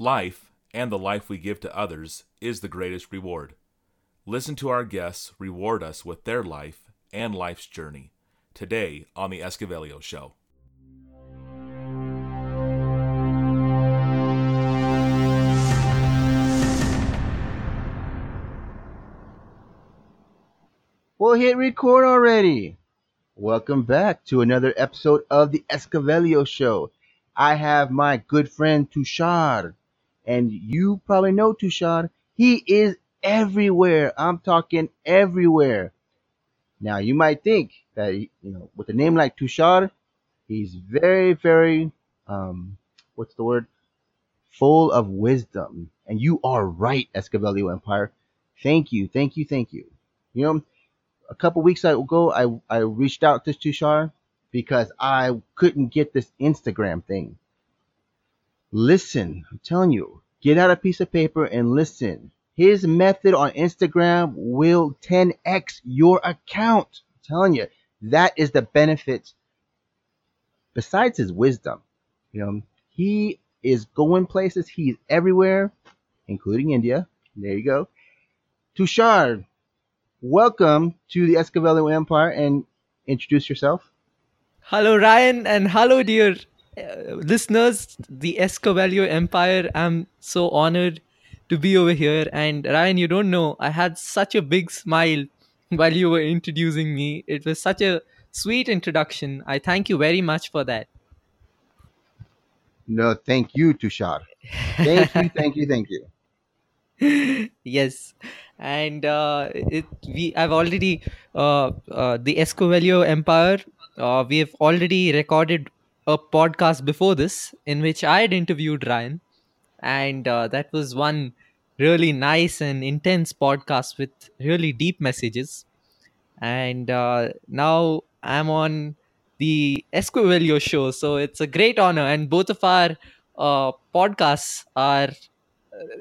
Life, and the life we give to others, is the greatest reward. Listen to our guests reward us with their life and life's journey today on The Escovelio Show. We'll hit record already. Welcome back to another episode of the Escovelio Show. I have my good friend Tushaar, and you probably know Tushaar. He is everywhere. I'm talking everywhere. Now you might think that you know with a name like Tushaar, he's very, very um, what's the word? Full of wisdom, and you are right, Escovelio Empire. Thank you, thank you, thank you. You know, a couple weeks ago, I, I reached out to Tushaar because I couldn't get this Instagram thing. Listen, I'm telling you, get out a piece of paper and listen. His method on Instagram will 10x your account. I'm telling you, that is the benefit. Besides his wisdom, you know, he is going places. He's everywhere, including India. There you go. Tushaar, welcome to the Escovello Empire and introduce yourself. Hello, Ryan, and hello, dear uh, listeners, the Escovello Empire. I'm so honored to be over here. And Ryan, you don't know, I had such a big smile while you were introducing me. It was such a sweet introduction. I thank you very much for that. No, thank you, Tushaar. Thank you, thank you, thank you. yes and uh, it, we i've already uh, uh, the escovelio empire uh, we have already recorded a podcast before this in which i had interviewed ryan and uh, that was one really nice and intense podcast with really deep messages and uh, now i'm on the escovelio show so it's a great honor and both of our podcasts are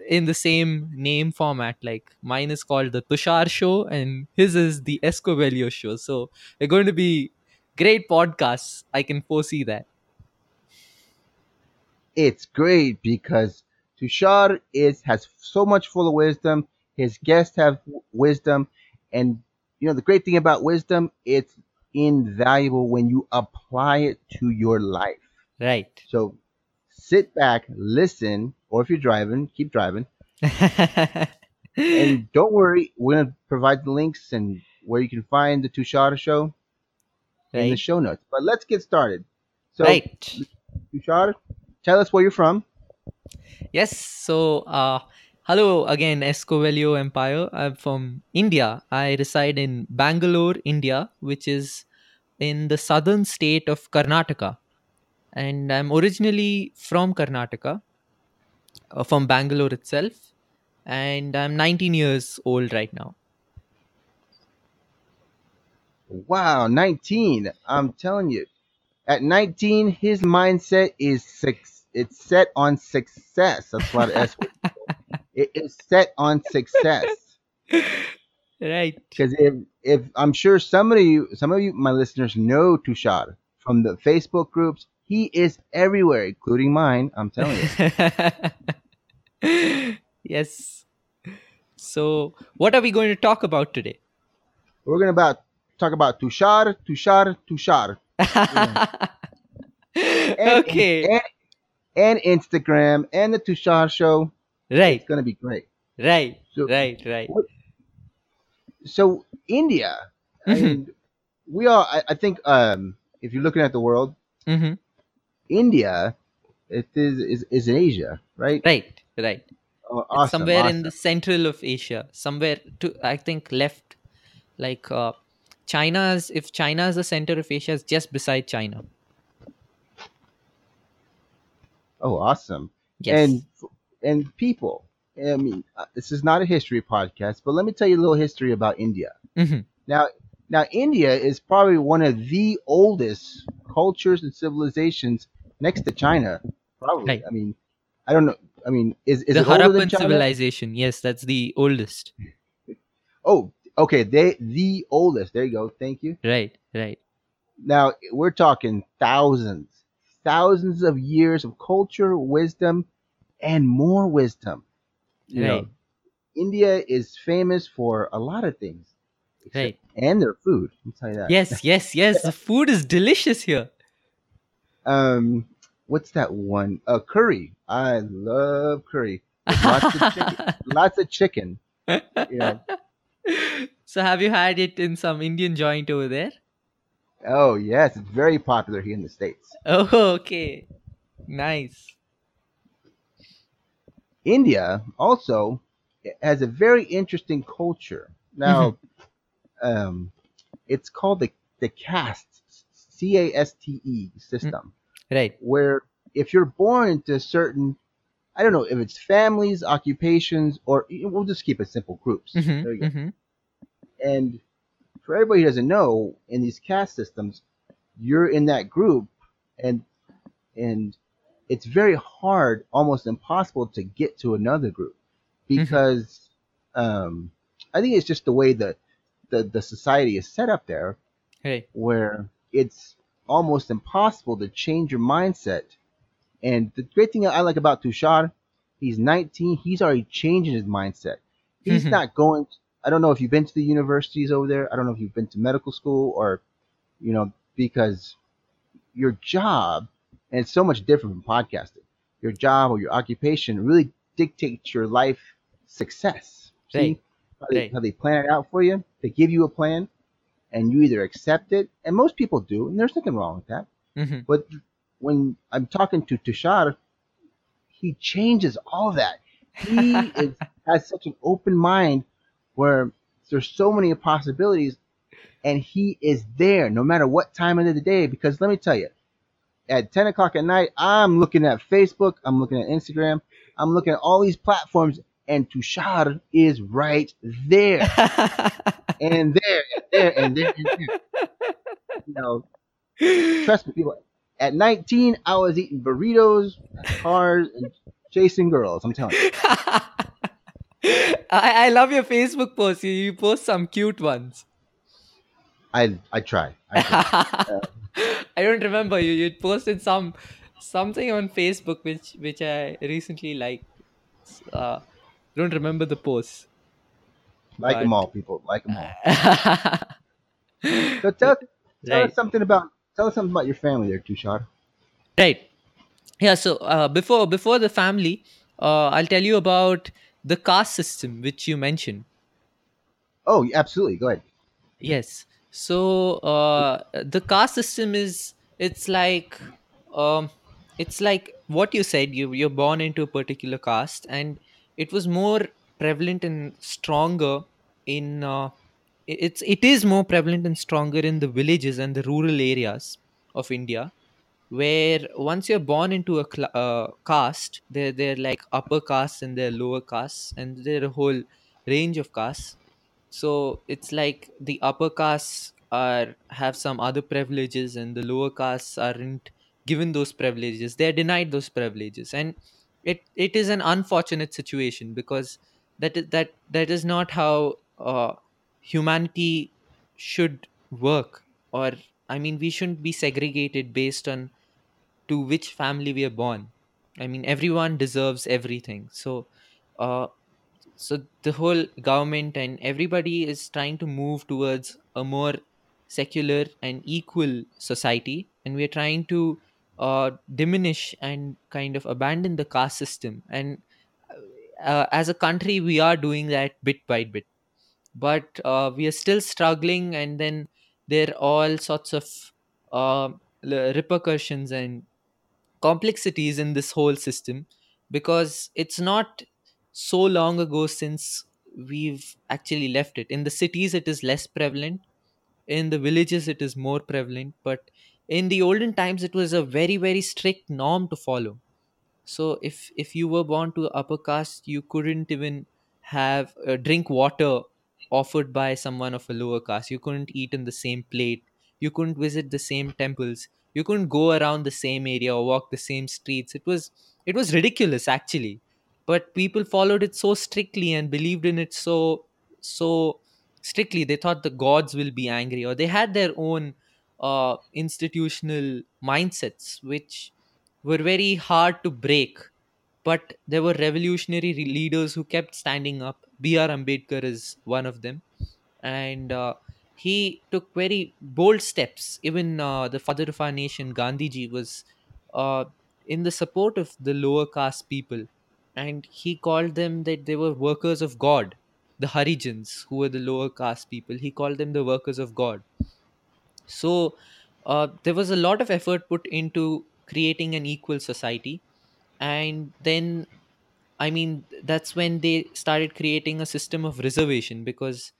in the same name format. Like mine is called the Tushaar Show, and his is the Escovelio Show. So they're going to be great podcasts. I can foresee that. It's great because Tushaar is has so much full of wisdom. His guests have wisdom, and you know the great thing about wisdom, it's invaluable when you apply it to your life. Right. So sit back, listen, or if you're driving, keep driving. and don't worry, we're gonna provide the links and where you can find the Tushaar show right. in the show notes. But let's get started. So, right. Tushaar, tell us where you're from. Yes. So, uh, hello again, Escovelio Empire. I'm from India. I reside in Bangalore, India, which is in the southern state of Karnataka and I'm originally from Karnataka, uh, from Bangalore itself, and I'm 19 years old right now. Wow, 19. I'm telling you. At 19, his mindset is six. It's set on success. That's what is. it is set on success. Right. Because if if I'm sure some of you, some of you, my listeners know Tushaar from the Facebook groups, he is everywhere, including mine. I'm telling you. yes. So, what are we going to talk about today? We're going to about talk about Tushaar, Tushaar, Tushaar. and, okay. And, and, Instagram and the Tushaar show. Right. It's going to be great. Right. So, right. Right. So India, mm-hmm. mean, we are. I, I, think um, if you're looking at the world, mm-hmm. India, it is is, is in Asia, right? Right, right. Oh, awesome, somewhere awesome. in the central of Asia, somewhere to I think left, like uh, China's. If China is the center of Asia, is just beside China. Oh, awesome! Yes. And and people. I mean, uh, this is not a history podcast, but let me tell you a little history about India. Mm-hmm. Now, now India is probably one of the oldest cultures and civilizations next to China. Probably. Right. I mean, I don't know. I mean, is is the Harappan civilization? Yes, that's the oldest. oh, okay. They the oldest. There you go. Thank you. Right. Right. Now we're talking thousands, thousands of years of culture, wisdom, and more wisdom. You know, India is famous for a lot of things, Right. and their food. I'll tell you that. Yes, yes, yes. The food is delicious here. Um, what's that one? Uh, curry. I love curry. Lots of chicken. lots of chicken. Yeah. So have you had it in some Indian joint over there? Oh yes, it's very popular here in the states. Oh, okay. Nice. India also has a very interesting culture. Now, um, it's called the the caste C A S T E system, Right. where if you're born into a certain, I don't know if it's families, occupations, or we'll just keep it simple groups. Mhm, There you go. mhm. And for everybody who doesn't know, in these caste systems, you're in that group, and and it's very hard, almost impossible, to get to another group because um, I think it's just the way that the the society is set up there, Right. where it's almost impossible to change your mindset. And the great thing I like about Tushaar, he's 19, he's already changing his mindset. He's Mhm. not going. I don't know if you've been to the universities over there. I don't know if you've been to medical school or, you know, because your job, and it's so much different from podcasting. Your job or your occupation really dictates your life success. See Right. how they, Right. how they plan it out for you? They give you a plan, and you either accept it, and most people do, and there's nothing wrong with that. Mhm. But when I'm talking to Tushaar, he changes all that. He is, has such an open mind where there's so many possibilities, and he is there no matter what time of the day. Because let me tell you, at 10 o'clock at night, I'm looking at Facebook, I'm looking at Instagram, I'm looking at all these platforms, and Tushaar is right there, and there, and there, and there, and there. You know, trust me, people. At 19, I was eating burritos, cars, and chasing girls. I'm telling you. I, I love your Facebook posts. You, you post some cute ones. I I try. I try. I don't remember you. You posted some something on Facebook which which I recently liked. Uh, don't remember the post. like them all, people. Like them all. So tell, tell us something about tell us something about your family there, Tushaar. Right. Yeah. So uh, before before the family, uh, I'll tell you about the caste system which you mentioned. Oh, absolutely. Go ahead. Yes. So uh, the caste system is it's like um, it's like what you said. You you're born into a particular caste, and it was more prevalent and stronger in. Uh, it's it is more prevalent and stronger in the villages and the rural areas of India, where once you're born into a cl- uh, caste, they're they're like upper castes and they're lower castes, and they're a whole range of castes. So it's like the upper castes are have some other privileges and the lower castes aren't given those privileges. They're denied those privileges. And it it is an unfortunate situation because that is that that is not how uh, humanity should work or i mean we shouldn't be segregated based on to which family we are born. I mean everyone deserves everything. So uh, so the whole government and everybody is trying to move towards a more secular and equal society and we're trying to uh, diminish and kind of abandon the caste system. And uh, as a country we are doing that bit by bit but uh, we are still struggling and then there are all sorts of uh, repercussions and complexities in this whole system because it's not so long ago since we've actually left it. In the cities it is less prevalent. In the villages it is more prevalent. But in the olden times it was a very very strict norm to follow. So if if you were born to upper caste you couldn't even have uh, drink water offered by someone of a lower caste. You couldn't eat in the same plate. You couldn't visit the same temples. You couldn't go around the same area or walk the same streets. It was it was ridiculous actually. But people followed it so strictly and believed in it so so strictly they thought the gods will be angry or they had their own uh, institutional mindsets which were very hard to break but there were revolutionary re- leaders who kept standing up. Br ambedkar is one of them. And uh, he took very bold steps. Even uh, the father of our nation gandhiji was uh, in the support of the lower caste people. And he called them that they were workers of god. The harijans who were the lower caste people he called them the workers of god. So uh, there was a lot of effort put into creating an equal society and then i mean that's when they started creating a system of reservation because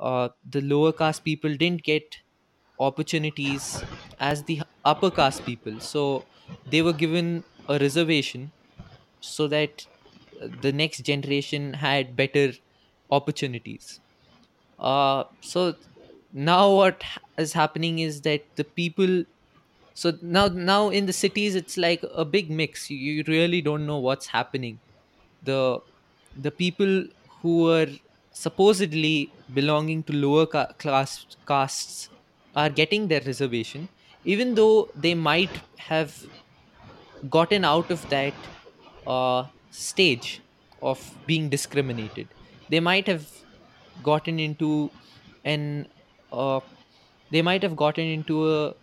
uh, the lower caste people didn't get opportunities as the upper caste people. So they were given a reservation so that uh, the next generation had better opportunities. Uh, so now what ha- is happening is that the people so now now in the cities it's like a big mix. You, really don't know what's happening. The the people who are supposedly belonging to lower ca- class castes are getting their reservation even though they might have gotten out of that uh, stage of being discriminated. They might have gotten into an uh, they might have gotten into a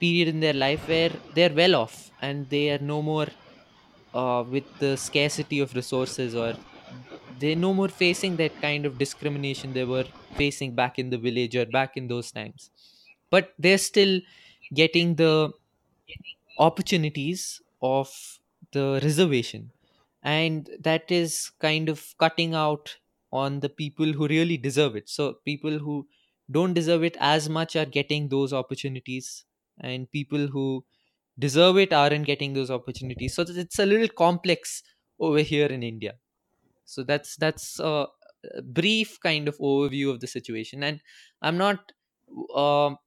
period in their life where they're well off and they are no more uh, with the scarcity of resources or they're no more facing that kind of discrimination they were facing back in the village or back in those times. But they're still getting the opportunities of the reservation. And that is kind of cutting out on the people who really deserve it. So people who don't deserve it as much are getting those opportunities and people who deserve it aren't getting those opportunities. So it's a little complex over here in india. So that's that's a brief kind of overview of the situation. And i'm not um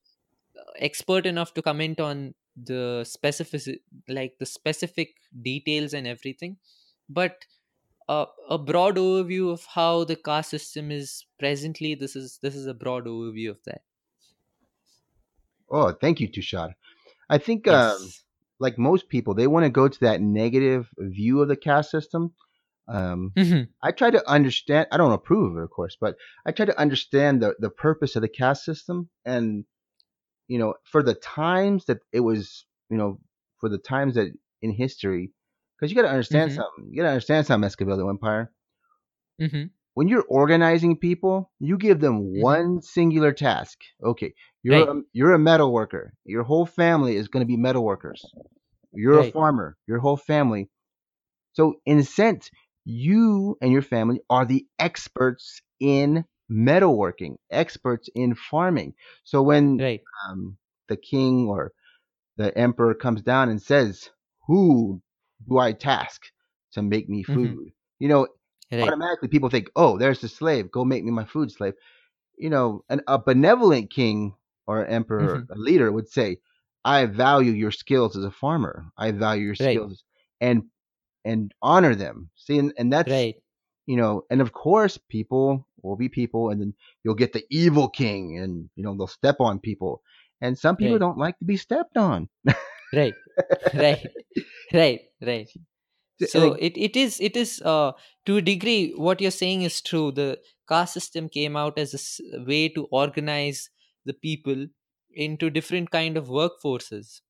expert enough to comment on the specific like the specific details and everything. But uh, a broad overview of how the caste system is presently this is this is a broad overview of that Oh, thank you, Tushaar. I think, um, yes like most people, they want to go to that negative view of the caste system. Um, Mhm, I try to understand. I don't approve of it, of course, but I try to understand the the purpose of the caste system, and you know, for the times that it was, you know, for the times that in history, because you got to understand mhm, something. You got to understand something, Escobedo Empire. mhm, When you're organizing people, you give them mhm. one singular task. Okay, you're right a, you're a metal worker. Your whole family is going to be metal workers. You're a farmer. Your whole family. So in a sense, you and your family are the experts in metalworking, experts in farming. So when right um, the king or the emperor comes down and says, "Who do I task to make me Mhm, food?" You know, right automatically people think, "Oh, there's the slave. Go make me my food, slave." You know, an, a benevolent king or an emperor, Mhm, a leader would say, "I value your skills as a farmer. I value your right. skills and and honor them." See, and, and that's right. you know, and of course, people will be people, and then you'll get the evil king, and you know they'll step on people, and some people right. don't like to be stepped on. right. Right. Right. Right. So it, it, it is it is uh, to a degree what you're saying is true. The caste system came out as a way to organize the people into different kind of workforces.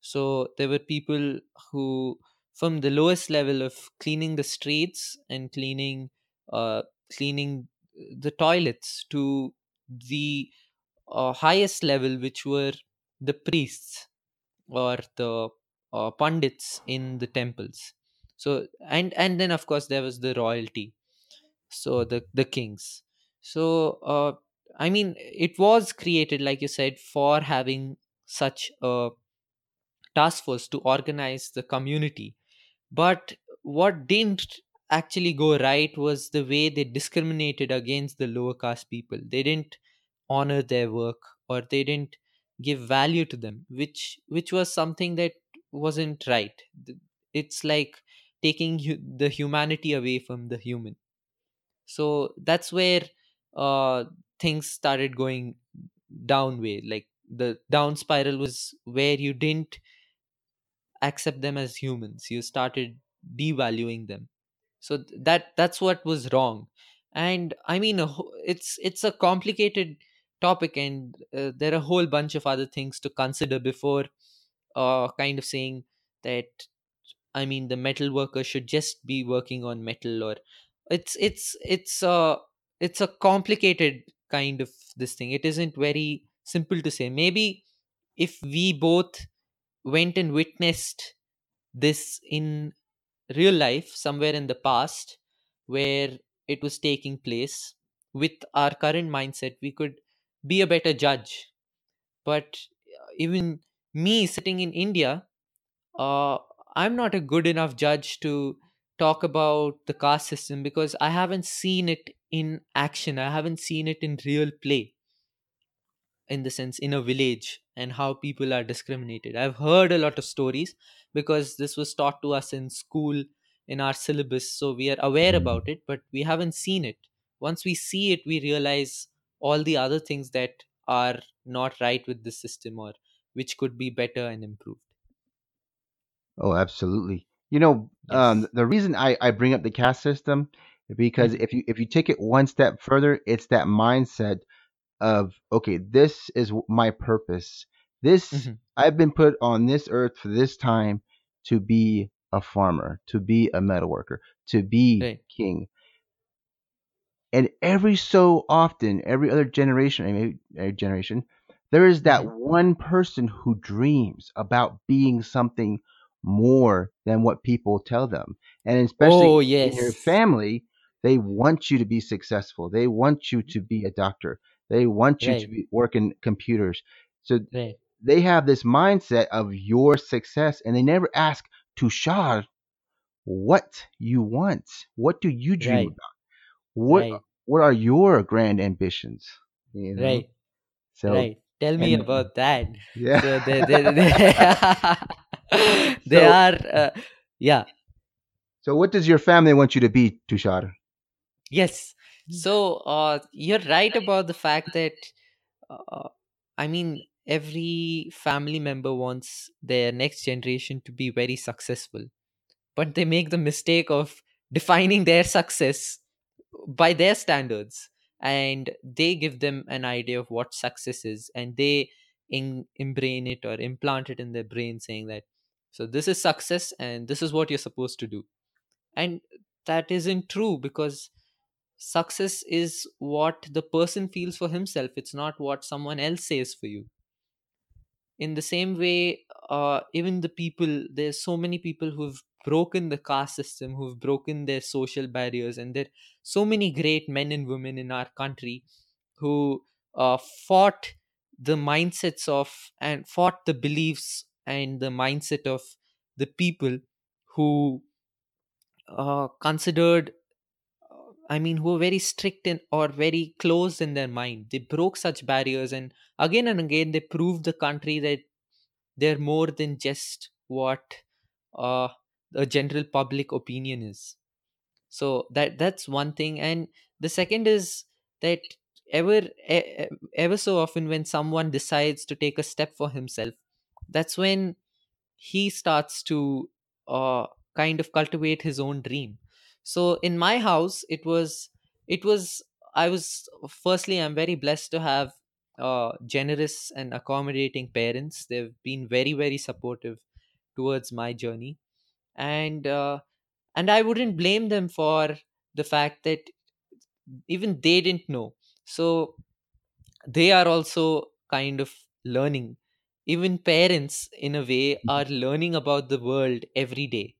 So there were people who from the lowest level of cleaning the streets and cleaning uh, cleaning the toilets to the uh, highest level which were the priests or the uh, pandits in the temples. So and and then of course there was the royalty. So the the kings. So uh, i mean it was created like you said for having such a task force to organize the community. But what didn't actually go right was the way they discriminated against the lower caste people. They didn't honor their work or they didn't give value to them which which was something that wasn't right. It's like taking hu- the humanity away from the human. So that's where uh things started going down way like the down spiral was where you didn't accept them as humans you started devaluing them. So that that's what was wrong. And i mean it's it's a complicated topic and uh, there are a whole bunch of other things to consider before uh, kind of saying that i mean the metal worker should just be working on metal or it's it's it's uh it's a complicated kind of this thing. It isn't very simple to say. Maybe if we both went and witnessed this in real life somewhere in the past where it was taking place with our current mindset we could be a better judge. But uh, even me sitting in india uh, i'm not a good enough judge to talk about the caste system because i haven't seen it in action. I haven't seen it in real play in the sense in a village and how people are discriminated. I've heard a lot of stories because this was taught to us in school in our syllabus so we are aware hmm. about it but we haven't seen it. Once we see it we realize all the other things that are not right with the system or which could be better and improved. Oh, absolutely. You know, um, the reason I, I bring up the caste system because Mhm, if you if you take it one step further, it's that mindset of okay, this is my purpose. This mhm, I've been put on this earth for this time to be a farmer, to be a metal worker, to be right king. And every so often, every other generation, I mean, every generation, there is that mhm. one person who dreams about being something more than what people tell them. And oh especially in your family, they want you to be successful. They want you to be a doctor. They want you to right be working computers. So right they have this mindset of your success and they never ask Tushaar what you want. What do you dream right about? What what are your grand ambitions? You know? right So tell me and about that yeah. so they they, they, they so are uh, yeah so what does your family want you to be, Tushaar? Yes. So uh, you're right about the fact that uh, I mean every family member wants their next generation to be very successful, but they make the mistake of defining their success by their standards, and they give them an idea of what success is, and they in, imbrain it or implant it in their brain, saying that so this is success and this is what you're supposed to do, and that isn't true because success is what the person feels for himself. It's not what someone else says for you. In the same way uh, even the people there's so many people who've broken the caste system who've broken their social barriers and there are so many great men and women in our country who uh, fought the mindsets of and fought the beliefs and the mindset of the people who uh, considered I mean, who were very strict in, or very closed in their mind. They broke such barriers, and again and again, they proved the country that they're more than just what uh, the general public opinion is. So that that's one thing, and the second is that ever ever so often when someone decides to take a step for himself, that's when he starts to uh, kind of cultivate his own dream. So in my house it was it was i was firstly i'm very blessed to have uh, generous and accommodating parents. They've been very very supportive towards my journey. And uh, and i wouldn't blame them for the fact that even they didn't know. So they are also kind of learning even parents in a way are learning about the world every day.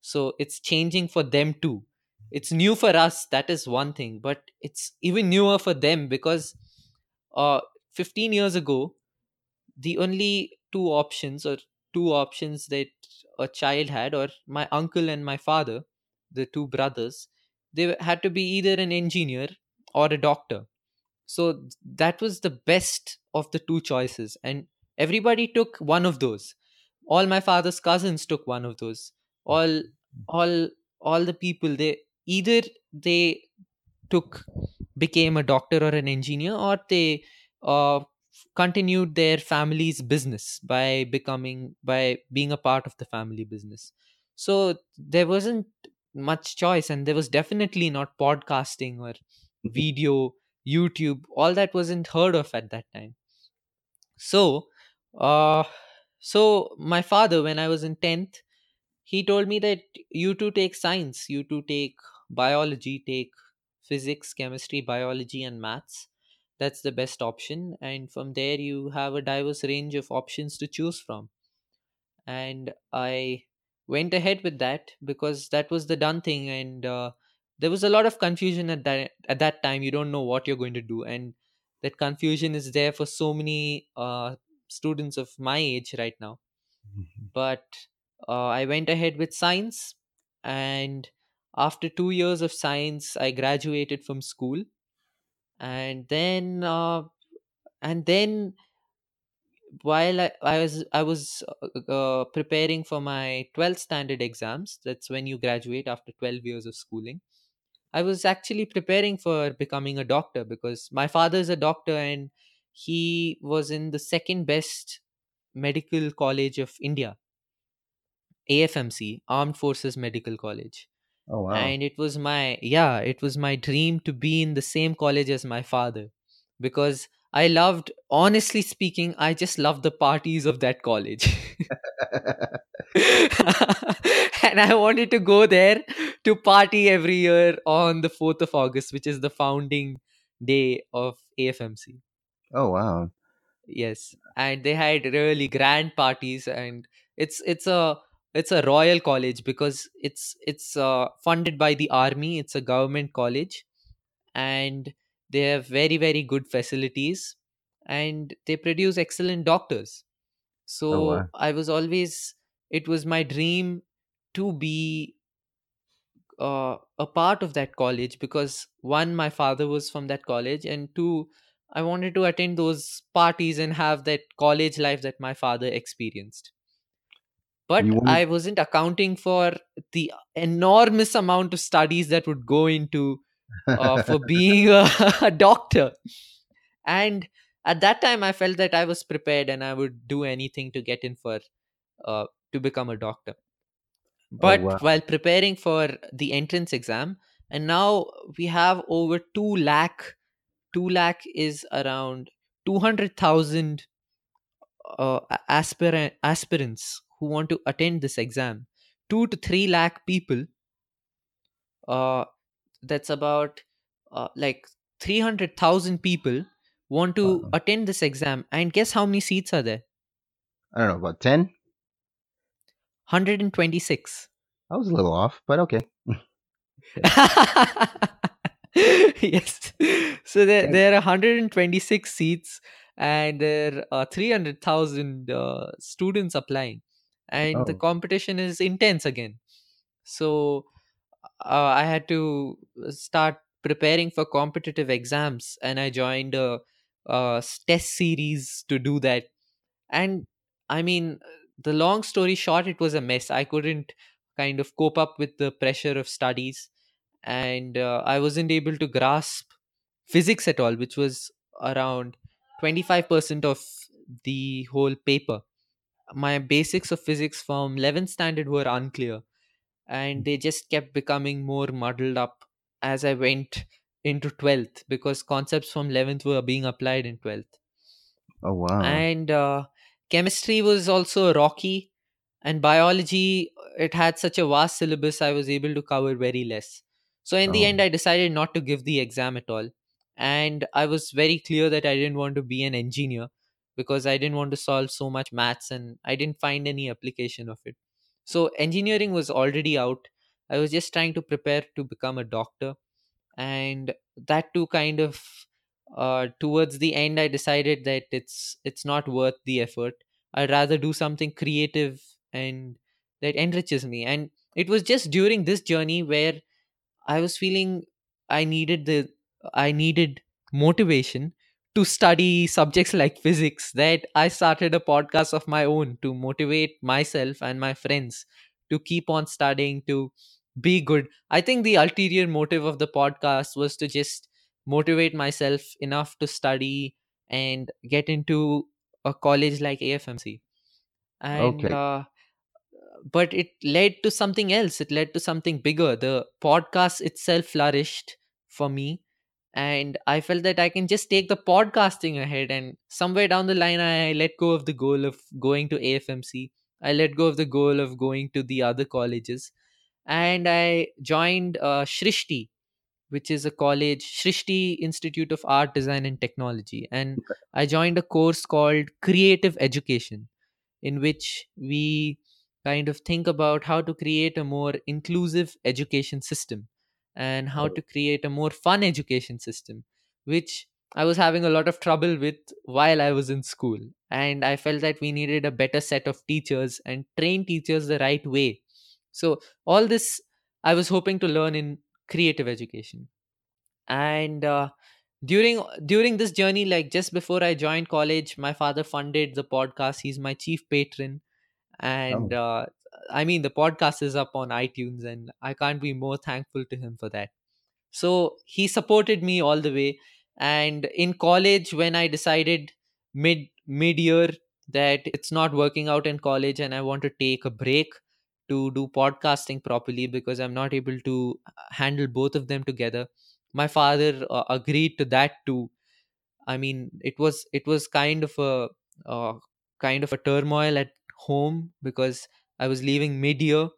So it's changing for them too. It's new for us that is one thing but it's even newer for them because uh 15 years ago the only two options or two options that a child had or my uncle and my father the two brothers they had to be either an engineer or a doctor. So that was the best of the two choices and everybody took one of those. All my father's cousins took one of those. All all all the people they either they took became a doctor or an engineer or they uh, continued their family's business by becoming by being a part of the family business. So there wasn't much choice and there was definitely not podcasting or video youtube. All that wasn't heard of at that time. So uh so my father when i was in 10th he told me that you two take science you two take biology take physics chemistry biology and maths. That's the best option and from there you have a diverse range of options to choose from. And i went ahead with that because that was the done thing and uh, there was a lot of confusion at that at that time. You don't know what you're going to do and that confusion is there for so many uh, students of my age right now but uh, I went ahead with science, and after two years of science, I graduated from school, and then uh, and then while I, I was I was uh, uh, preparing for my 12th standard exams, that's when you graduate after 12 years of schooling. I was actually preparing for becoming a doctor because my father is a doctor and he was in the second best medical college of India AFMC, Armed Forces Medical College. Oh wow. And it was my, yeah, it was my dream to be in the same college as my father because I loved, honestly speaking, I just loved the parties of that college. and I wanted to go there to party every year on the 4th of August, which is the founding day of AFMC. Oh wow. Yes, and they had really grand parties, and it's it's a it's a royal college because it's it's uh, funded by the army. It's a government college, and they have very very good facilities, and they produce excellent doctors. Oh wow. So I was always it was my dream to be uh, a part of that college because one my father was from that college and two i wanted to attend those parties and have that college life that my father experienced. But i wasn't accounting for the enormous amount of studies that would go into uh, for being a, a doctor. And at that time i felt that i was prepared and i would do anything to get in for uh, to become a doctor. Oh but wow. while preparing for the entrance exam and now we have over 2 lakh 2 lakh is around 200000 uh, aspirant aspirants who want to attend this exam 2 to 3 lakh people uh, that's about uh, like 300000 people want to Wow. attend this exam and guess how many seats are there I don't know about ten. 126 I was a little off, but okay. yes. So there, there are 126 seats and there are 300,000 uh, students applying. And the Oh. competition is intense again. So uh, I had to start preparing for competitive exams and I joined a, a test series to do that. And I mean, the long story short, it was a mess. I couldn't kind of cope up with the pressure of studies and uh, I wasn't able to grasp physics at all, which was around 25% of the whole paper. My basics of physics from 11th standard were unclear, and they just kept becoming more muddled up as I went into 12th because concepts from 11th were being applied in 12th. Oh wow. And uh, chemistry was also rocky, and biology, it had such a vast syllabus, I was able to cover very less. So, in the Oh. end, I decided not to give the exam at all. And I was very clear that I didn't want to be an engineer because I didn't want to solve so much maths and I didn't find any application of it. So, engineering was already out. I was just trying to prepare to become a doctor. And that too kind of uh, towards the end i decided that it's it's not worth the effort i'd rather do something creative and that enriches me and it was just during this journey where i was feeling i needed the i needed motivation to study subjects like physics that i started a podcast of my own to motivate myself and my friends to keep on studying to be good i think the ulterior motive of the podcast was to just motivate myself enough to study and get into a college like AFMC. And Okay. uh, but it led to something else. It led to something bigger. The podcast itself flourished for me and i felt that i can just take the podcasting ahead and somewhere down the line i let go of the goal of going to afmc i let go of the goal of going to the other colleges and i joined uh, Srishti which is a college Srishti institute of art design and technology. And i joined a course called creative education in which we kind of think about how to create a more inclusive education system and how to create a more fun education system which i was having a lot of trouble with while i was in school. And i felt that we needed a better set of teachers and train teachers the right way. So all this i was hoping to learn in creative education. And uh, during during this journey like just before i joined college my father funded the podcast. He's my chief patron and Oh. uh, i mean the podcast is up on itunes and i can't be more thankful to him for that. So he supported me all the way. And in college when i decided mid mid year that it's not working out in college and i want to take a break to do podcasting properly because i'm not able to uh, handle both of them together my father uh, agreed to that too. I mean it was it was kind of a uh, kind of a turmoil at home because i was leaving mid year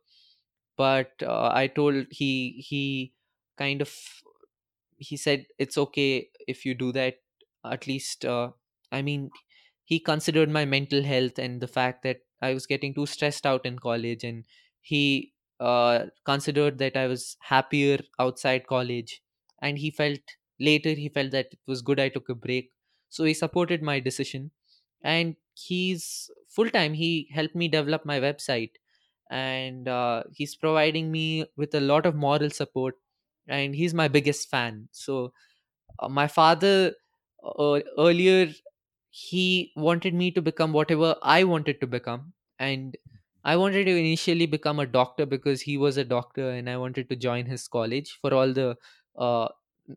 but uh, i told he he kind of he said it's okay if you do that at least uh, i mean he considered my mental health and the fact that i was getting too stressed out in college and he uh, considered that i was happier outside college and he felt later he felt that it was good i took a break. So he supported my decision and he's full time he helped me develop my website and uh, he's providing me with a lot of moral support and he's my biggest fan. So uh, my father uh, earlier he wanted me to become whatever i wanted to become and i wanted to initially become a doctor because he was a doctor and i wanted to join his college for all the uh,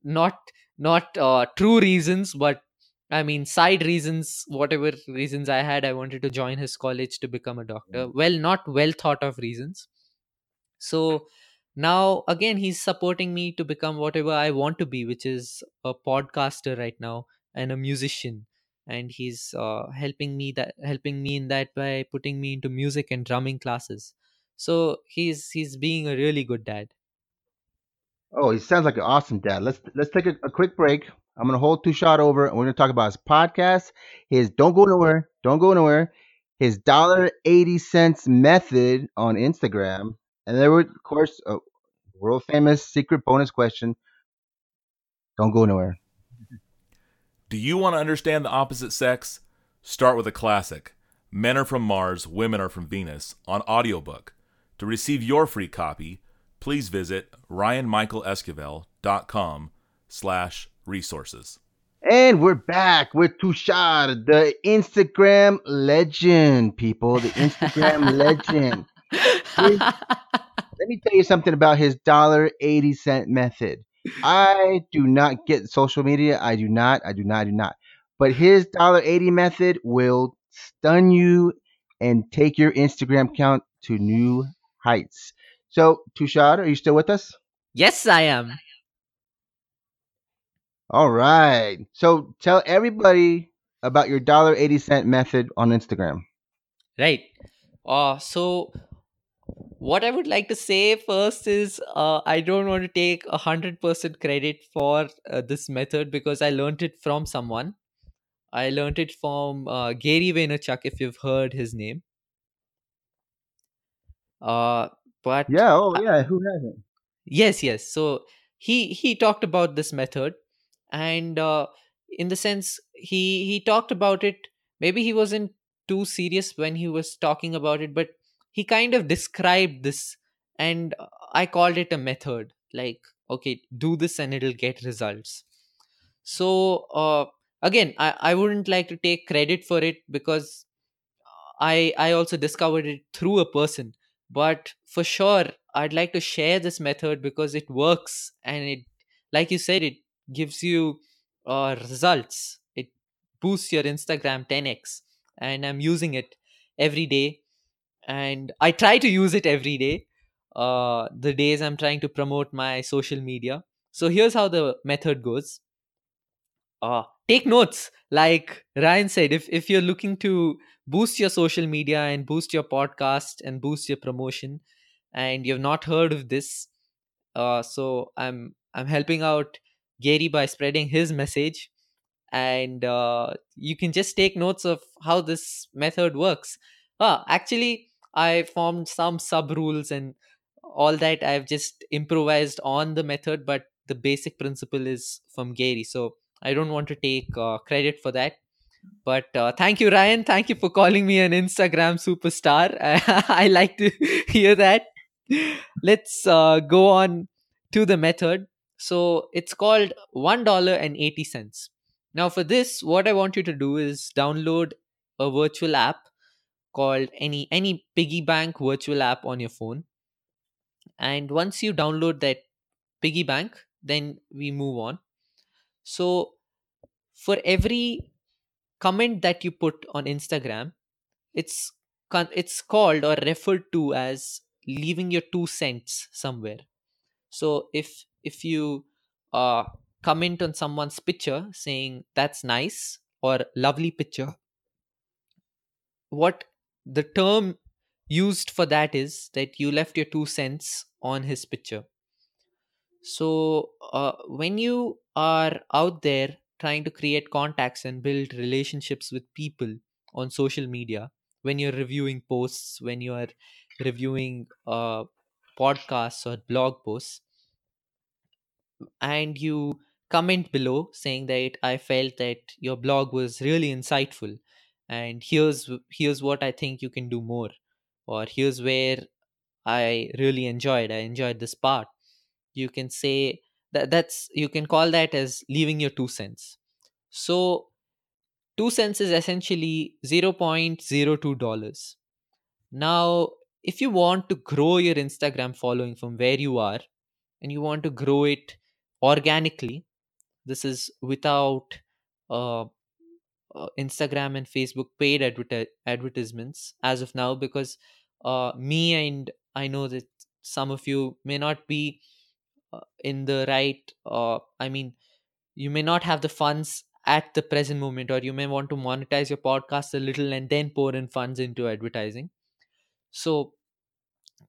not not uh, true reasons but i mean side reasons whatever reasons i had i wanted to join his college to become a doctor. Well not well thought of reasons. So now again he's supporting me to become whatever i want to be which is a podcaster right now and a musician. And he's uh, helping me that helping me in that by putting me into music and drumming classes. So he's he's being a really good dad. Oh, he sounds like an awesome dad. Let's let's take a, a quick break. I'm gonna hold Tushaar over, and we're gonna talk about his podcast. His don't go nowhere, don't go nowhere. His dollar eighty cents method on Instagram, and there were, of course, a world famous secret bonus question. Don't go nowhere. Do you want to understand the opposite sex? Start with a classic. Men are from Mars, women are from Venus on audiobook. To receive your free copy, please visit ryanmichaelesquivel.com slash resources. And we're back with Tushaar, the Instagram legend, people. The Instagram legend. Let me tell you something about his dollar eighty cent method. I do not get social media. I do not. I do not. I do not. But his dollar eighty method will stun you and take your Instagram count to new heights. So, Tushaar, are you still with us? yes i am All right. So, tell everybody about your dollar eighty cent method on Instagram. right uh so what i would like to say first is uh, i don't want to take a hundred percent credit for uh, this method because i learned it from someone i learned it from uh, gary vaynerchuk if you've heard his name uh but Yeah. Oh, yeah. Who hasn't? yes yes so he he talked about this method and uh, in the sense he he talked about it. Maybe he wasn't too serious when he was talking about it but he kind of described this and uh, i called it a method like okay do this and it'll get results. So uh, again I, I wouldn't like to take credit for it because i i also discovered it through a person. But for sure i'd like to share this method because it works and it like you said it gives you uh, results it boosts your instagram 10x and i'm using it every day and I try to use it every day. Uh, the days I'm trying to promote my social media. So here's how the method goes. Uh, take notes. Like Ryan said, if if you're looking to boost your social media and boost your podcast and boost your promotion, and you've not heard of this, uh, so I'm I'm helping out Gary by spreading his message, and uh, you can just take notes of how this method works. Ah, actually, I formed some sub rules and all that. I've just improvised on the method, but the basic principle is from Gary. So I don't want to take uh, credit for that. But uh, thank you, Ryan. Thank you for calling me an Instagram superstar. I like to hear that. Let's uh, go on to the method. So it's called $1.80. Now, for this, what I want you to do is download a virtual app called any any piggy bank virtual app on your phone. And once you download that piggy bank then we move on. So for every comment that you put on instagram it's it's called or referred to as leaving your two cents somewhere. So if if you uh comment on someone's picture saying that's nice or lovely picture what the term used for that is that you left your two cents on his picture. So uh, when you are out there trying to create contacts and build relationships with people on social media when you're reviewing posts when you are reviewing uh, podcasts or blog posts and you comment below saying that i felt that your blog was really insightful and here's here's what i think you can do more or here's where i really enjoyed i enjoyed this part. You can say that that's you can call that as leaving your two cents. So two cents is essentially 0.02 dollars. Now if you want to grow your instagram following from where you are and you want to grow it organically. This is without uh, uh, instagram and facebook paid adver- advertisements as of now because uh, me and i know that some of you may not be uh, in the right uh, i mean you may not have the funds at the present moment or you may want to monetize your podcast a little and then pour in funds into advertising. So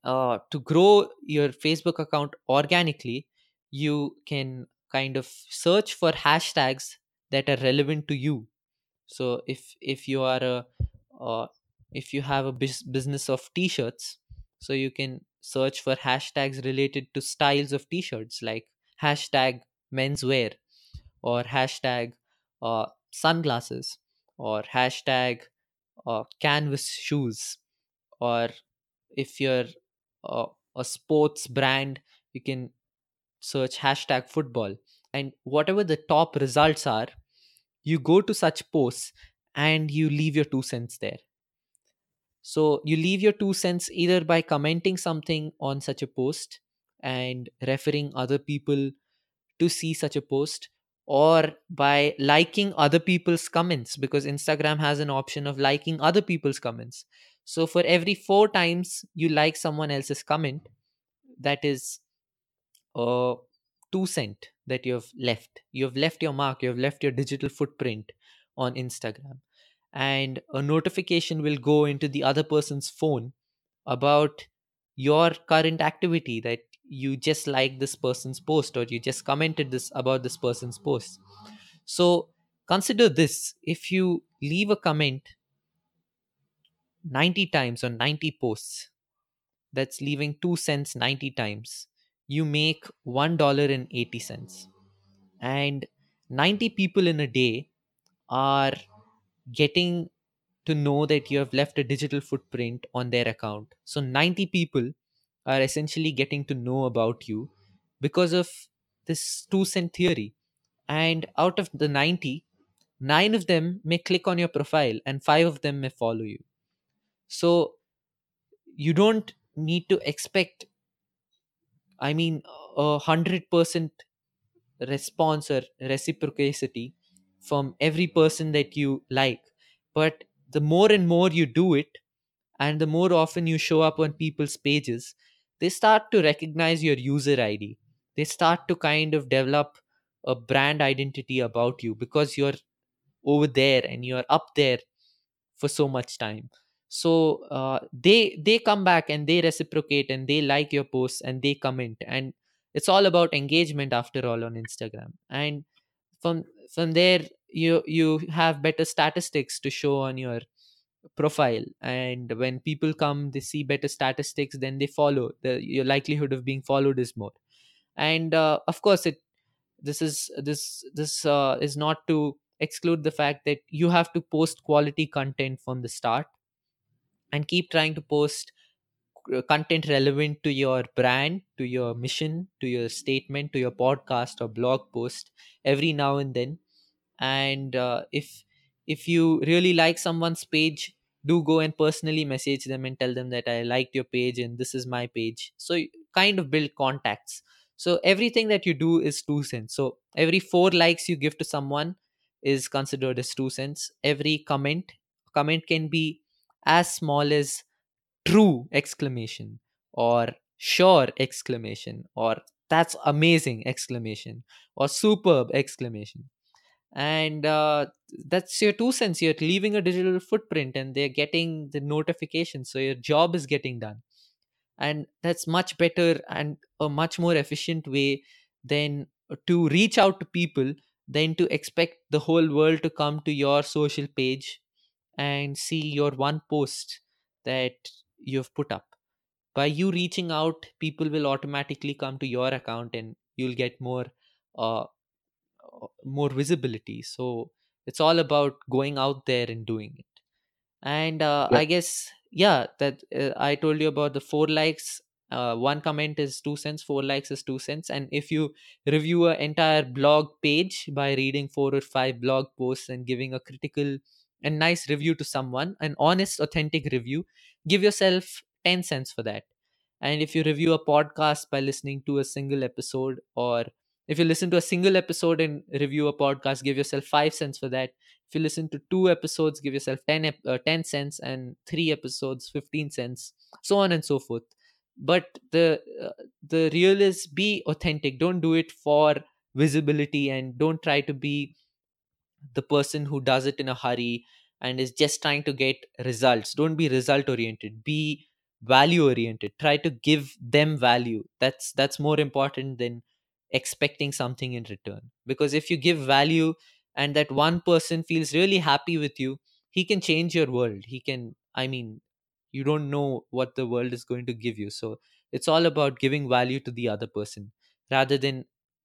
uh, to grow your facebook account organically you can kind of search for hashtags that are relevant to you. So if if you are a uh, if you have a bus- business of t-shirts so you can search for hashtags related to styles of t-shirts like hashtag menswear or hashtag uh, sunglasses or hashtag uh, canvas shoes. Or if you're uh, a sports brand you can search hashtag football and whatever the top results are you go to such posts and you leave your two cents there so you leave your two cents either by commenting something on such a post and referring other people to see such a post or by liking other people's comments because Instagram has an option of liking other people's comments. So for every four times you like someone else's comment, that is a two cent that you have left. You have left your mark, you have left your digital footprint on Instagram. And a notification will go into the other person's phone about your current activity that you just like this person's post or you just commented this about this person's post so consider this if you leave a comment 90 times on 90 posts that's leaving 2 cents 90 times you make $1.80 and 90 people in a day are getting to know that you have left a digital footprint on their account so 90 people are essentially getting to know about you because of this two cent theory. And out of the 90, nine of them may click on your profile and five of them may follow you. So you don't need to expect, I mean, a hundred percent response or reciprocity from every person that you like. But the more and more you do it, and the more often you show up on people's pages they start to recognize your user id they start to kind of develop a brand identity about you because you're over there and you're up there for so much time so uh, they they come back and they reciprocate and they like your posts and they comment. And it's all about engagement after all on instagram. And from from there you you have better statistics to show on your profile. And when people come they see better statistics then they follow. The your likelihood of being followed is more. And uh, of course it this is this this uh, is not to exclude the fact that you have to post quality content from the start and keep trying to post uh, content relevant to your brand to your mission to your statement to your podcast or blog post every now and then. And uh, if if you really like someone's page do go and personally message them and tell them that i liked your page and this is my page. So kind of build contacts. So everything that you do is two cents. So every four likes you give to someone is considered as two cents. Every comment comment can be as small as true exclamation or sure exclamation or that's amazing exclamation or superb exclamation. And uh, that's your two cents. You're leaving a digital footprint and they're getting the notification so your job is getting done. And that's much better and a much more efficient way than to reach out to people than to expect the whole world to come to your social page and see your one post that you've put up. By you reaching out people will automatically come to your account and you'll get more uh, uh, more visibility. So it's all about going out there and doing it. And uh, i guess yeah that uh, i told you about the four likes. Uh, one comment is two cents four likes is two cents. And if you review an entire blog page by reading four or five blog posts and giving a critical and nice review to someone an honest authentic review give yourself 10 cents for that. And if you review a podcast by listening to a single episode or if you listen to a single episode and review a podcast give yourself 5 cents for that. If you listen to two episodes give yourself 10 uh, 10 cents and three episodes 15 cents so on and so forth. But the uh, the real is be authentic. Don't do it for visibility and don't try to be the person who does it in a hurry and is just trying to get results. Don't be result oriented. Be value oriented. Try to give them value. That's that's more important than expecting something in return. Because if you give value and that one person feels really happy with you he can change your world. He can i mean you don't know what the world is going to give you. So it's all about giving value to the other person rather than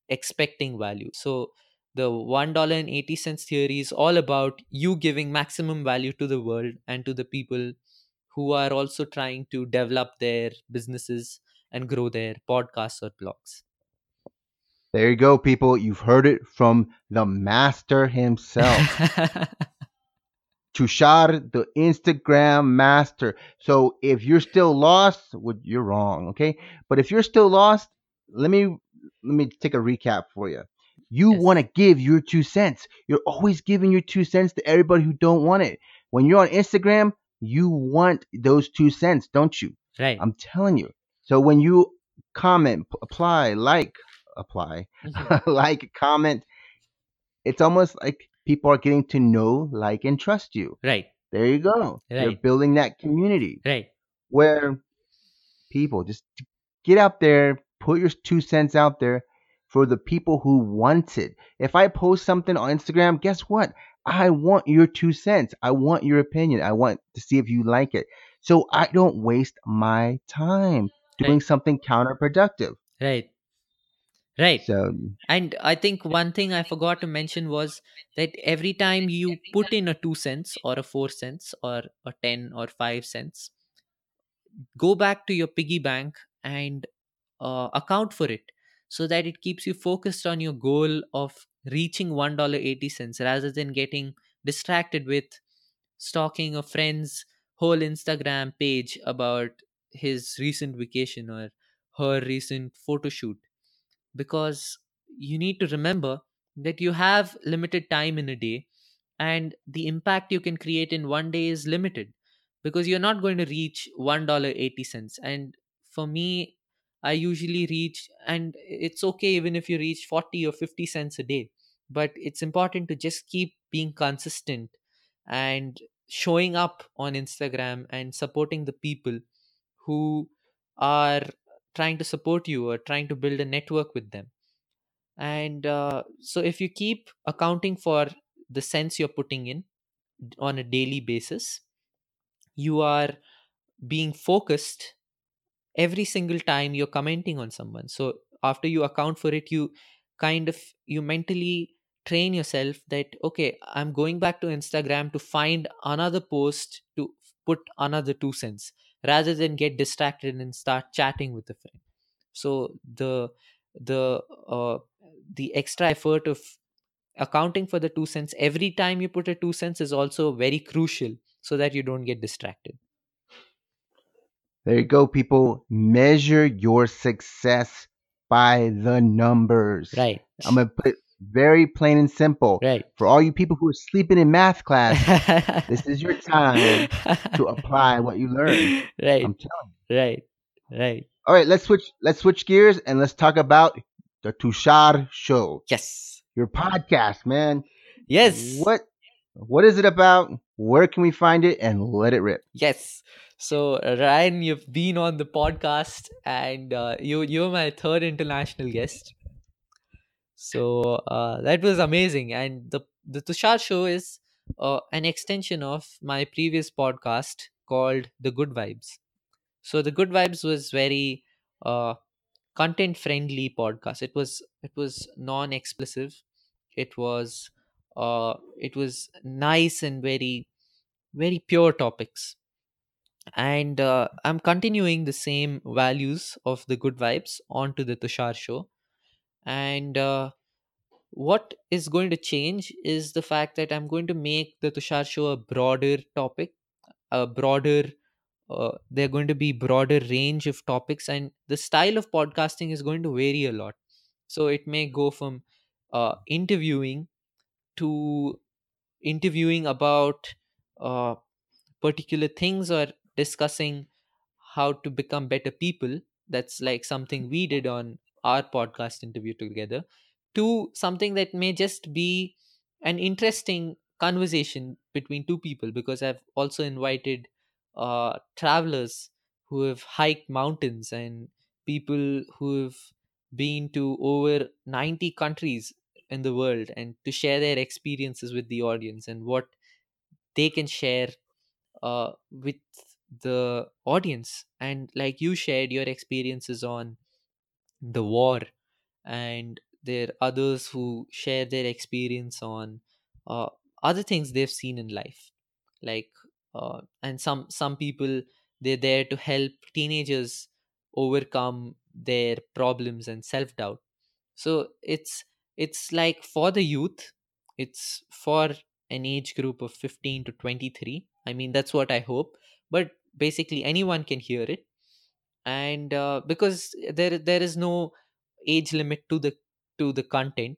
expecting value. So the $1.80 theory is all about you giving maximum value to the world and to the people who are also trying to develop their businesses and grow their podcasts or blogs. There you go, people. You've heard it from the master himself. Tushaar, the Instagram master. So if you're still lost, well, you're wrong, okay? But if you're still lost, let me let me take a recap for you. You Yes. want to give your two cents. You're always giving your two cents to everybody who don't want it. When you're on Instagram, you want those two cents, don't you? right. I'm telling you. So when you comment, apply, like, apply, Mhm. like, comment, it's almost like people are getting to know, like, and trust you. right. There you go. Right. You're building that community Right. where people just get out there, put your two cents out there for the people who want it. If I post something on Instagram, guess what? I want your two cents. I want your opinion. I want to see if you like it. So I don't waste my time doing Right. something counterproductive. Right. Right. So And I think one thing I forgot to mention was that every time you put in a 2 cents or a 4 cents or a 10 or 5 cents, go back to your piggy bank and uh, account for it so that it keeps you focused on your goal of reaching $1.80 rather than getting distracted with stalking a friend's whole Instagram page about his recent vacation or her recent photo shoot. Because you need to remember that you have limited time in a day and the impact you can create in one day is limited because you're not going to reach $1.80 and for me i usually reach and it's okay even if you reach 40 or 50 cents a day but it's important to just keep being consistent and showing up on instagram and supporting the people who are trying to support you or trying to build a network with them. And uh, so if you keep accounting for the cents you're putting in on a daily basis you are being focused every single time you're commenting on someone. So after you account for it you kind of you mentally train yourself that okay i'm going back to instagram to find another post to put another two cents rather than get distracted and start chatting with a friend. So the the uh, the extra effort of accounting for the two cents every time you put a two cents is also very crucial so that you don't get distracted There you go, people. Measure your success by the numbers. right I'm gonna put it very plain and simple. right For all you people who are sleeping in math class, this is your time to apply what you learned. right I'm telling right right All right, let's switch. Let's switch gears and let's talk about the Tushaar Show, yes your podcast, man. yes What What is it about? Where can we find it? And let it rip. Yes. So Ryan, you've been on the podcast, and uh, you you're my third international guest. So uh, that was amazing, and the the Tushaar show is uh, an extension of my previous podcast called The Good Vibes. So the Good Vibes was very uh, content friendly podcast. It was it was non explicit. It was uh, it was nice and very very pure topics. And uh, i'm continuing the same values of the good vibes onto the tushaar show. And uh, what is going to change is the fact that i'm going to make the tushaar show a broader topic a broader uh, they're going to be broader range of topics and the style of podcasting is going to vary a lot. So it may go from uh, interviewing to interviewing about uh, particular things or discussing how to become better people. That's like something we did on our podcast interview together to something that may just be an interesting conversation between two people because i've also invited uh, travelers who have hiked mountains and people who have been to over 90 countries in the world and to share their experiences with the audience and what they can share uh, with the audience. And like you shared your experiences on the war and there are others who share their experience on uh, other things they've seen in life. Like uh, and some some people they're there to help teenagers overcome their problems and self-doubt. So it's it's like for the youth it's for an age group of 15 to 23 i mean that's what i hope but basically anyone can hear it. And uh, because there there is no age limit to the to the content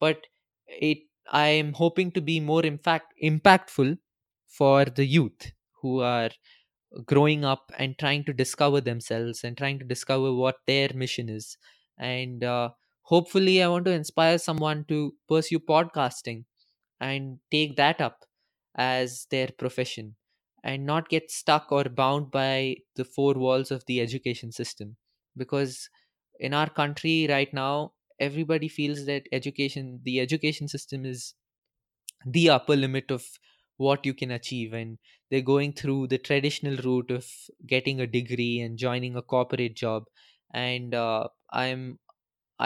but it i am hoping to be more in fact impactful for the youth who are growing up and trying to discover themselves and trying to discover what their mission is. And uh, hopefully i want to inspire someone to pursue podcasting and take that up as their profession and not get stuck or bound by the four walls of the education system. Because in our country right now everybody feels that education the education system is the upper limit of what you can achieve and they're going through the traditional route of getting a degree and joining a corporate job. And uh, i'm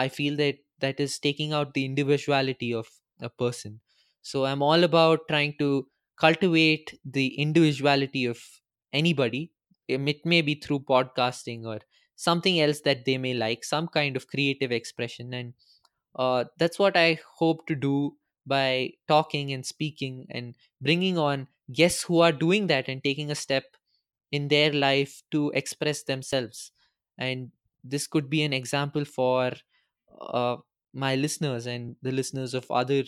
i feel that that is taking out the individuality of a person. So i'm all about trying to cultivate the individuality of anybody. It may be through podcasting or something else that they may like some kind of creative expression. And uh, that's what i hope to do by talking and speaking and bringing on guests who are doing that and taking a step in their life to express themselves. And this could be an example for uh, my listeners and the listeners of other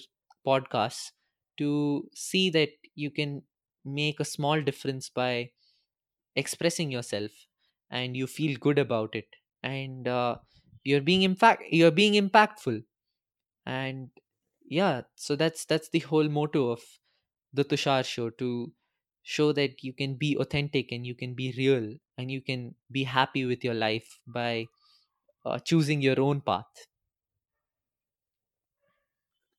podcasts to see that you can make a small difference by expressing yourself and you feel good about it. And uh, you're being impact you're being impactful. And yeah so that's that's the whole motto of the tushaar show to show that you can be authentic and you can be real and you can be happy with your life by uh, choosing your own path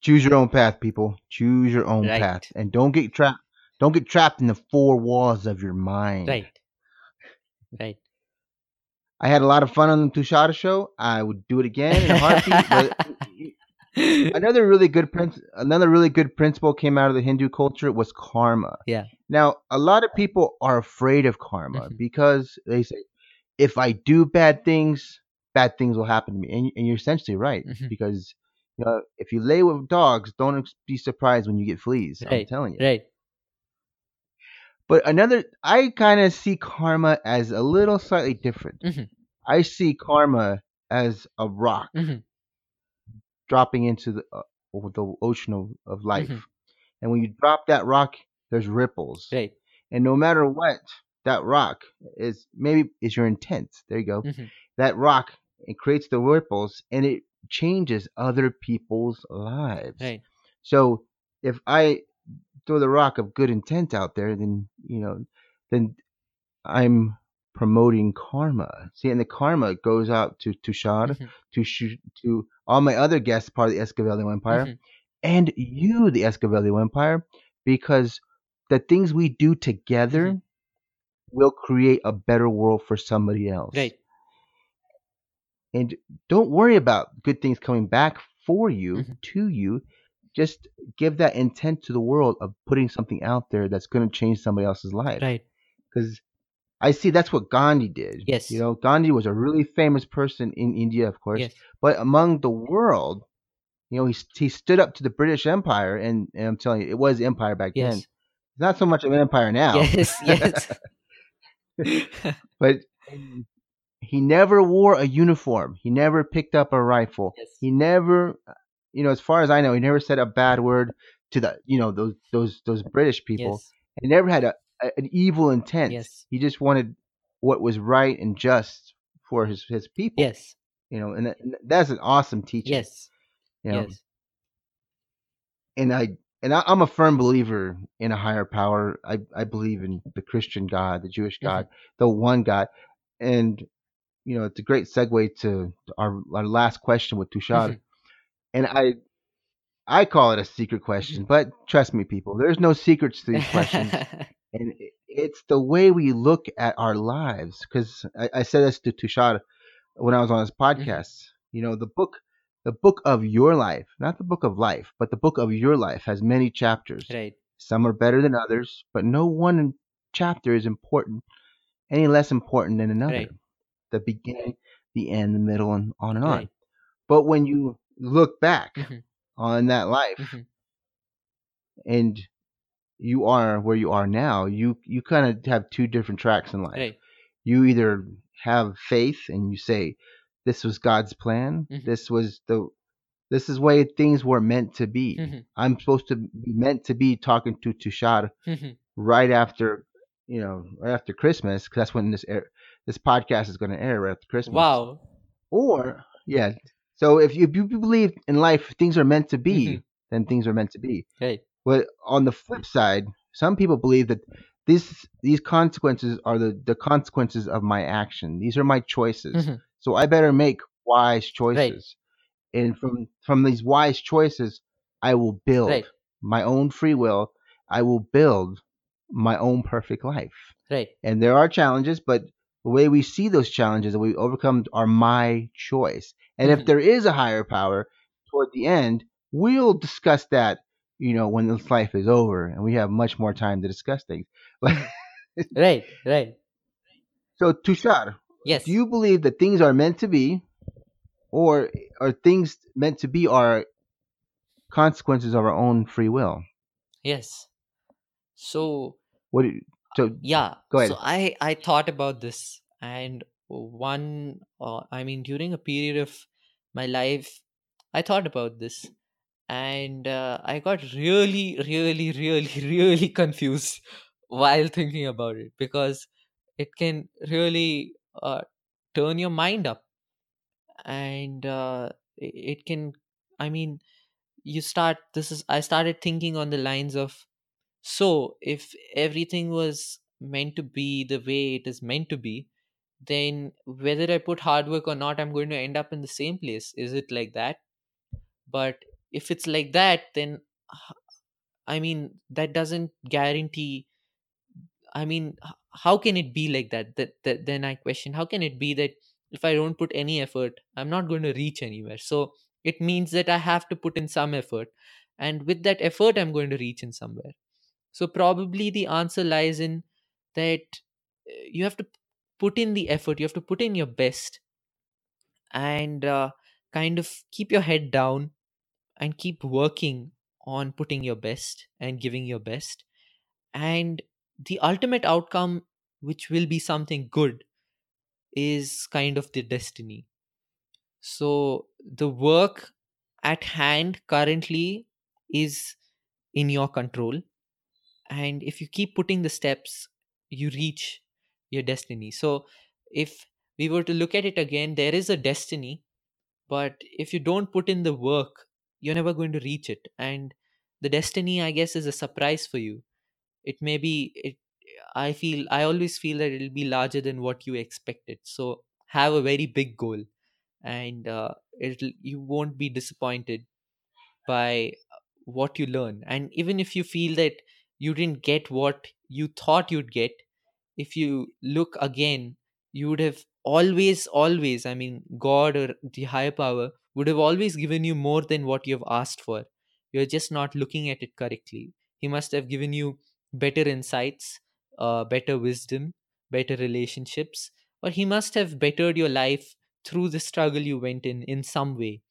Choose your own path, people. Choose your own Right. path, and don't get trapped. Don't get trapped in the four walls of your mind. right right I had a lot of fun on the Tushara show. I would do it again in a heartbeat. but another really good princ- another really good principle came out of the Hindu culture was karma. Yeah. Now, a lot of people are afraid of karma Mhm. because they say, if I do bad things, bad things will happen to me. And, and you're essentially right Mhm. because you know if you lay with dogs, don't be surprised when you get fleas. I'm telling you. right But another, I kind of see karma as a little slightly different. Mhm. I see karma as a rock Mhm. dropping into the uh, the ocean of, of life, Mhm. and when you drop that rock, there's ripples, right and no matter what, that rock is maybe is your intent. There you go. Mhm. That rock it creates the ripples, and it changes other people's lives. right So if I throw the rock of good intent out there, then you know, then I'm promoting karma. See, and the karma goes out to Tushaar, Mhm. to Shu- to all my other guests, part of the Escavelio Empire, Mhm. and you, the Escavelio Empire, because the things we do together Mhm. will create a better world for somebody else. right And don't worry about good things coming back for you, Mhm. to you. Just give that intent to the world of putting something out there that's going to change somebody else's life. right Because I see that's what Gandhi did. Yes. You know, Gandhi was a really famous person in India, of course, yes but among the world, you know, he, he stood up to the British Empire, and, and I'm telling you, it was empire back then. yes It's not so much of an empire now. yes yes but he never wore a uniform. He never picked up a rifle. yes He never, you know, as far as I know, he never said a bad word to the, you know, those those those British people. yes He never had a, a an evil intent. Yes. He just wanted what was right and just for his his people. yes You know, and, that, that's an awesome teaching. yes You know, yes and I and I, I'm a firm believer in a higher power. I I believe in the Christian God, the Jewish Mhm. God, the one God, and you know it's a great segue to our our last question with Tushaar. Mhm. And I I call it a secret question, but trust me, people, there's no secrets to these questions, and it- it's the way we look at our lives. Because I, I said this to Tushaar when I was on his podcast. You know, the book. The book of your life, not the book of life, but the book of your life has many chapters. right Some are better than others, but no one chapter is important any less important than another. Right. The beginning, the end, the middle, and on and on. right But when you look back Mhm. on that life Mhm. and you are where you are now, you you kind of have two different tracks in life. right You either have faith and you say, "This was God's plan. Mhm. This was the this is way things were meant to be. Mhm. I'm supposed to be meant to be talking to Tushaar Mhm. right after you know right after Christmas because that's when this air this podcast is going to air right after Christmas. wow Or yeah, so if you, if you believe in life things are meant to be, Mhm. then things are meant to be. right But on the flip side, some people believe that this these consequences are the the consequences of my action. These are my choices. Mhm. So I better make wise choices. Right. And from from these wise choices, I will build Right. my own free will. I will build my own perfect life. right And there are challenges, but the way we see those challenges that we overcome are my choice. And if Mhm. there is a higher power toward the end, we'll discuss that, you know, when this life is over and we have much more time to discuss things. right right so Tushaar, yes do you believe that things are meant to be or are things meant to be are consequences of our own free will? yes so What do you, so yeah Go ahead. so i i thought about this and one uh, i mean during a period of my life i thought about this and uh, i got really really really really confused while thinking about it because it can really uh, turn your mind up and uh, it can i mean you start this is i started thinking on the lines of so if everything was meant to be the way it is meant to be then whether i put hard work or not i'm going to end up in the same place. Is it like that? But if it's like that then I mean that doesn't guarantee i mean how can it be like that? that that then i question how can it be that if i don't put any effort i'm not going to reach anywhere? So it means that i have to put in some effort and with that effort i'm going to reach in somewhere so probably the answer lies in that uh, you have to put in the effort you have to put in your best and uh, kind of keep your head down and keep working on putting your best and giving your best. And the ultimate outcome which will be something good is kind of the destiny. So the work at hand currently is in your control and if you keep putting the steps you reach your destiny. So if we were to look at it again there is a destiny but if you don't put in the work you're never going to reach it. And the destiny i guess is a surprise for you. It may be it i feel i always feel that it'll be larger than what you expected. So have a very big goal and uh, it'll you won't be disappointed by what you learn. And even if you feel that you didn't get what you thought you'd get. If you look again you would have always always i mean god or the higher power would have always given you more than what you have asked for. You're just not looking at it correctly. He must have given you better insights uh, better wisdom better relationships or he must have bettered your life through the struggle you went in in some way.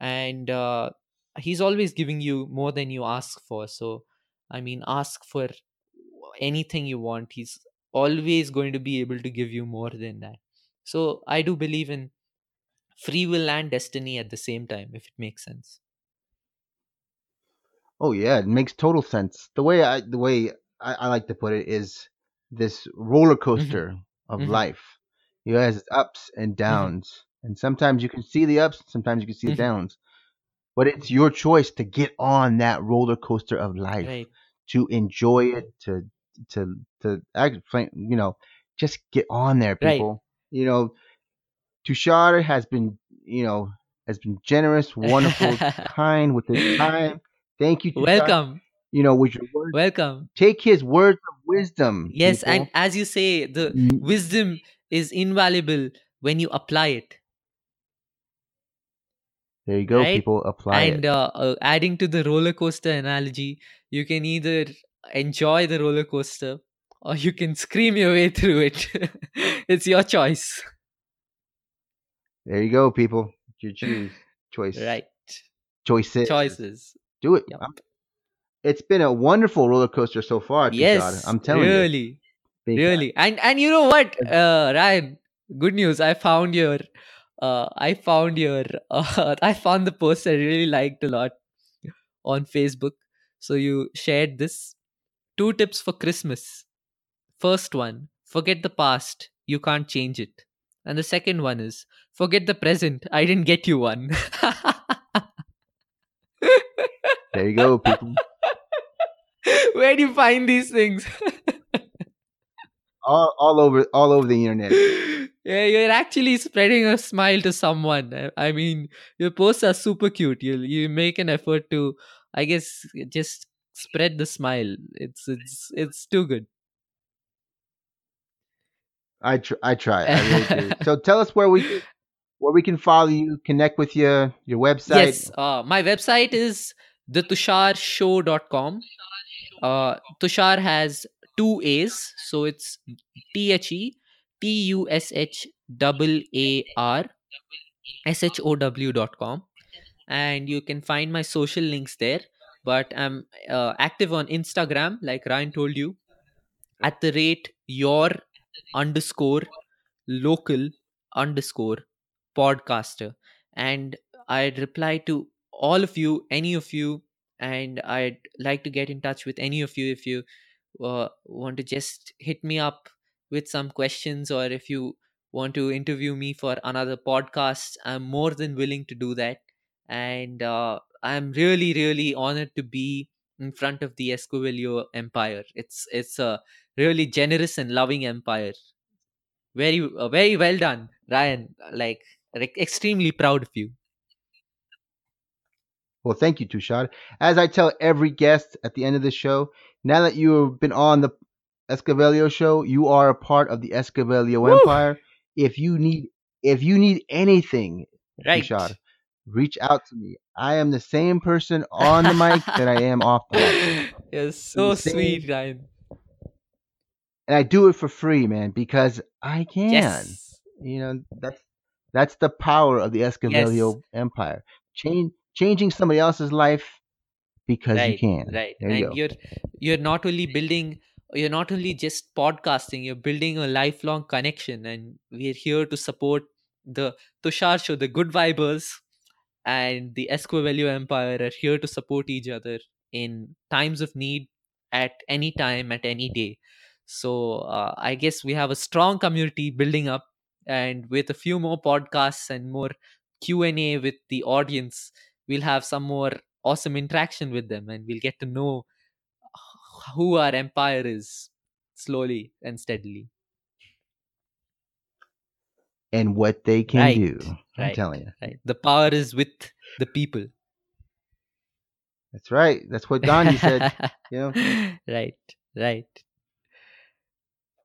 And uh, he's always giving you more than you ask for. So i mean ask for anything you want he's always going to be able to give you more than that so i do believe in free will and destiny at the same time if it makes sense Oh yeah, it makes total sense. The way I the way I, I like to put it is this roller coaster of Mhm. life. You has ups and downs, and sometimes you can see the ups, sometimes you can see the Mhm. downs. But it's your choice to get on that roller coaster of life, right to enjoy it, to to to act, you know, just get on there, Right. people. You know, Tushaar has been, you know, has been generous, wonderful, kind with his time. Thank you, Tushaar. welcome You know, with your words, welcome take his words of wisdom. yes people. and as you say the wisdom is invaluable when you apply it there you go, right? people. Apply and it. uh, uh, adding to the roller coaster analogy you can either enjoy the roller coaster or you can scream your way through it it's your choice There you go, people. Your choose choice. right Choices. choices Do it. Yep. It's been a wonderful roller coaster so far, yes I'm telling you. really really and and you know what uh ryan good news i found your uh i found your uh, i found the post i really liked a lot on facebook. So you shared this. Two tips for christmas. First one forget the past. You can't change it. And the second one is forget the present. I didn't get you one. There you go, people. where do you find these things? All, all over all over the internet. Yeah, you're actually spreading a smile to someone. I- mean, your posts are super cute. You you make an effort to, I guess, just spread the smile. It's it's it's too good. I tr- I try. I really do. So tell us where we where we can follow you, connect with you, your website. Yes, uh, my website is thetushaarshow.com. Uh, Tushaar has two A's, so it's T H E T U S H A R S H O W dot com, and you can find my social links there. But I'm uh, active on Instagram, like Ryan told you, at the rate your underscore local underscore podcaster and i'd reply to all of you any of you and i'd like to get in touch with any of you if you uh, want to just hit me up with some questions or if you want to interview me for another podcast, I'm more than willing to do that. And uh, I'm really, really honored to be in front of the Escovelio Empire. It's it's a really generous and loving empire. Very, uh, very well done, Ryan. Like extremely proud of you. Well, thank you, Tushaar. As I tell every guest at the end of the show, now that you have been on the Escovelio show, you are a part of the Escovelio Woo! Empire. If you need if you need anything, Right. Tushaar, reach out to me. I am the same person on the mic that I am off the mic. You're so sweet, Ryan. And I do it for free, man, because I can. Yes. You know, that's that's the power of the Escovelio Empire. Change changing somebody else's life because right, you can. Right. There and you you're you're not only building you're not only just podcasting, you're building a lifelong connection and we're here to support the Tushaar show, the good vibers and the Escovelio Empire are here to support each other in times of need at any time, at any day. So uh, I guess we have a strong community building up and with a few more podcasts and more Q&A with the audience, we'll have some more awesome interaction with them and we'll get to know who our empire is slowly and steadily. And what they can Right, do. I'm telling you. Right. The power is with the people. That's right. That's what Gandhi said. You know. right, right.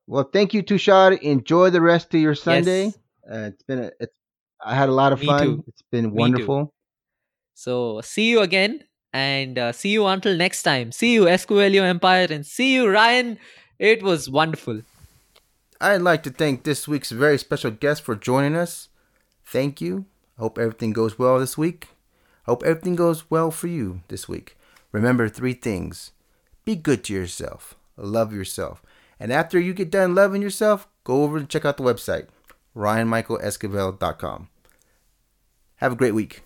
Well, thank you, Tushaar. Enjoy the rest of your Sunday. Yes. Uh, it's been a, it's, I had a lot of Me fun. too. It's been wonderful. So see you again and uh, see you until next time. See you, Escovelio Empire, and see you, Ryan. It was wonderful. I'd like to thank this week's very special guest for joining us. Thank you. I hope everything goes well this week. I hope everything goes well for you this week. Remember three things be good to yourself, love yourself. And after you get done loving yourself, go over and check out the website, ryanmichaelesquivel.com. Have a great week.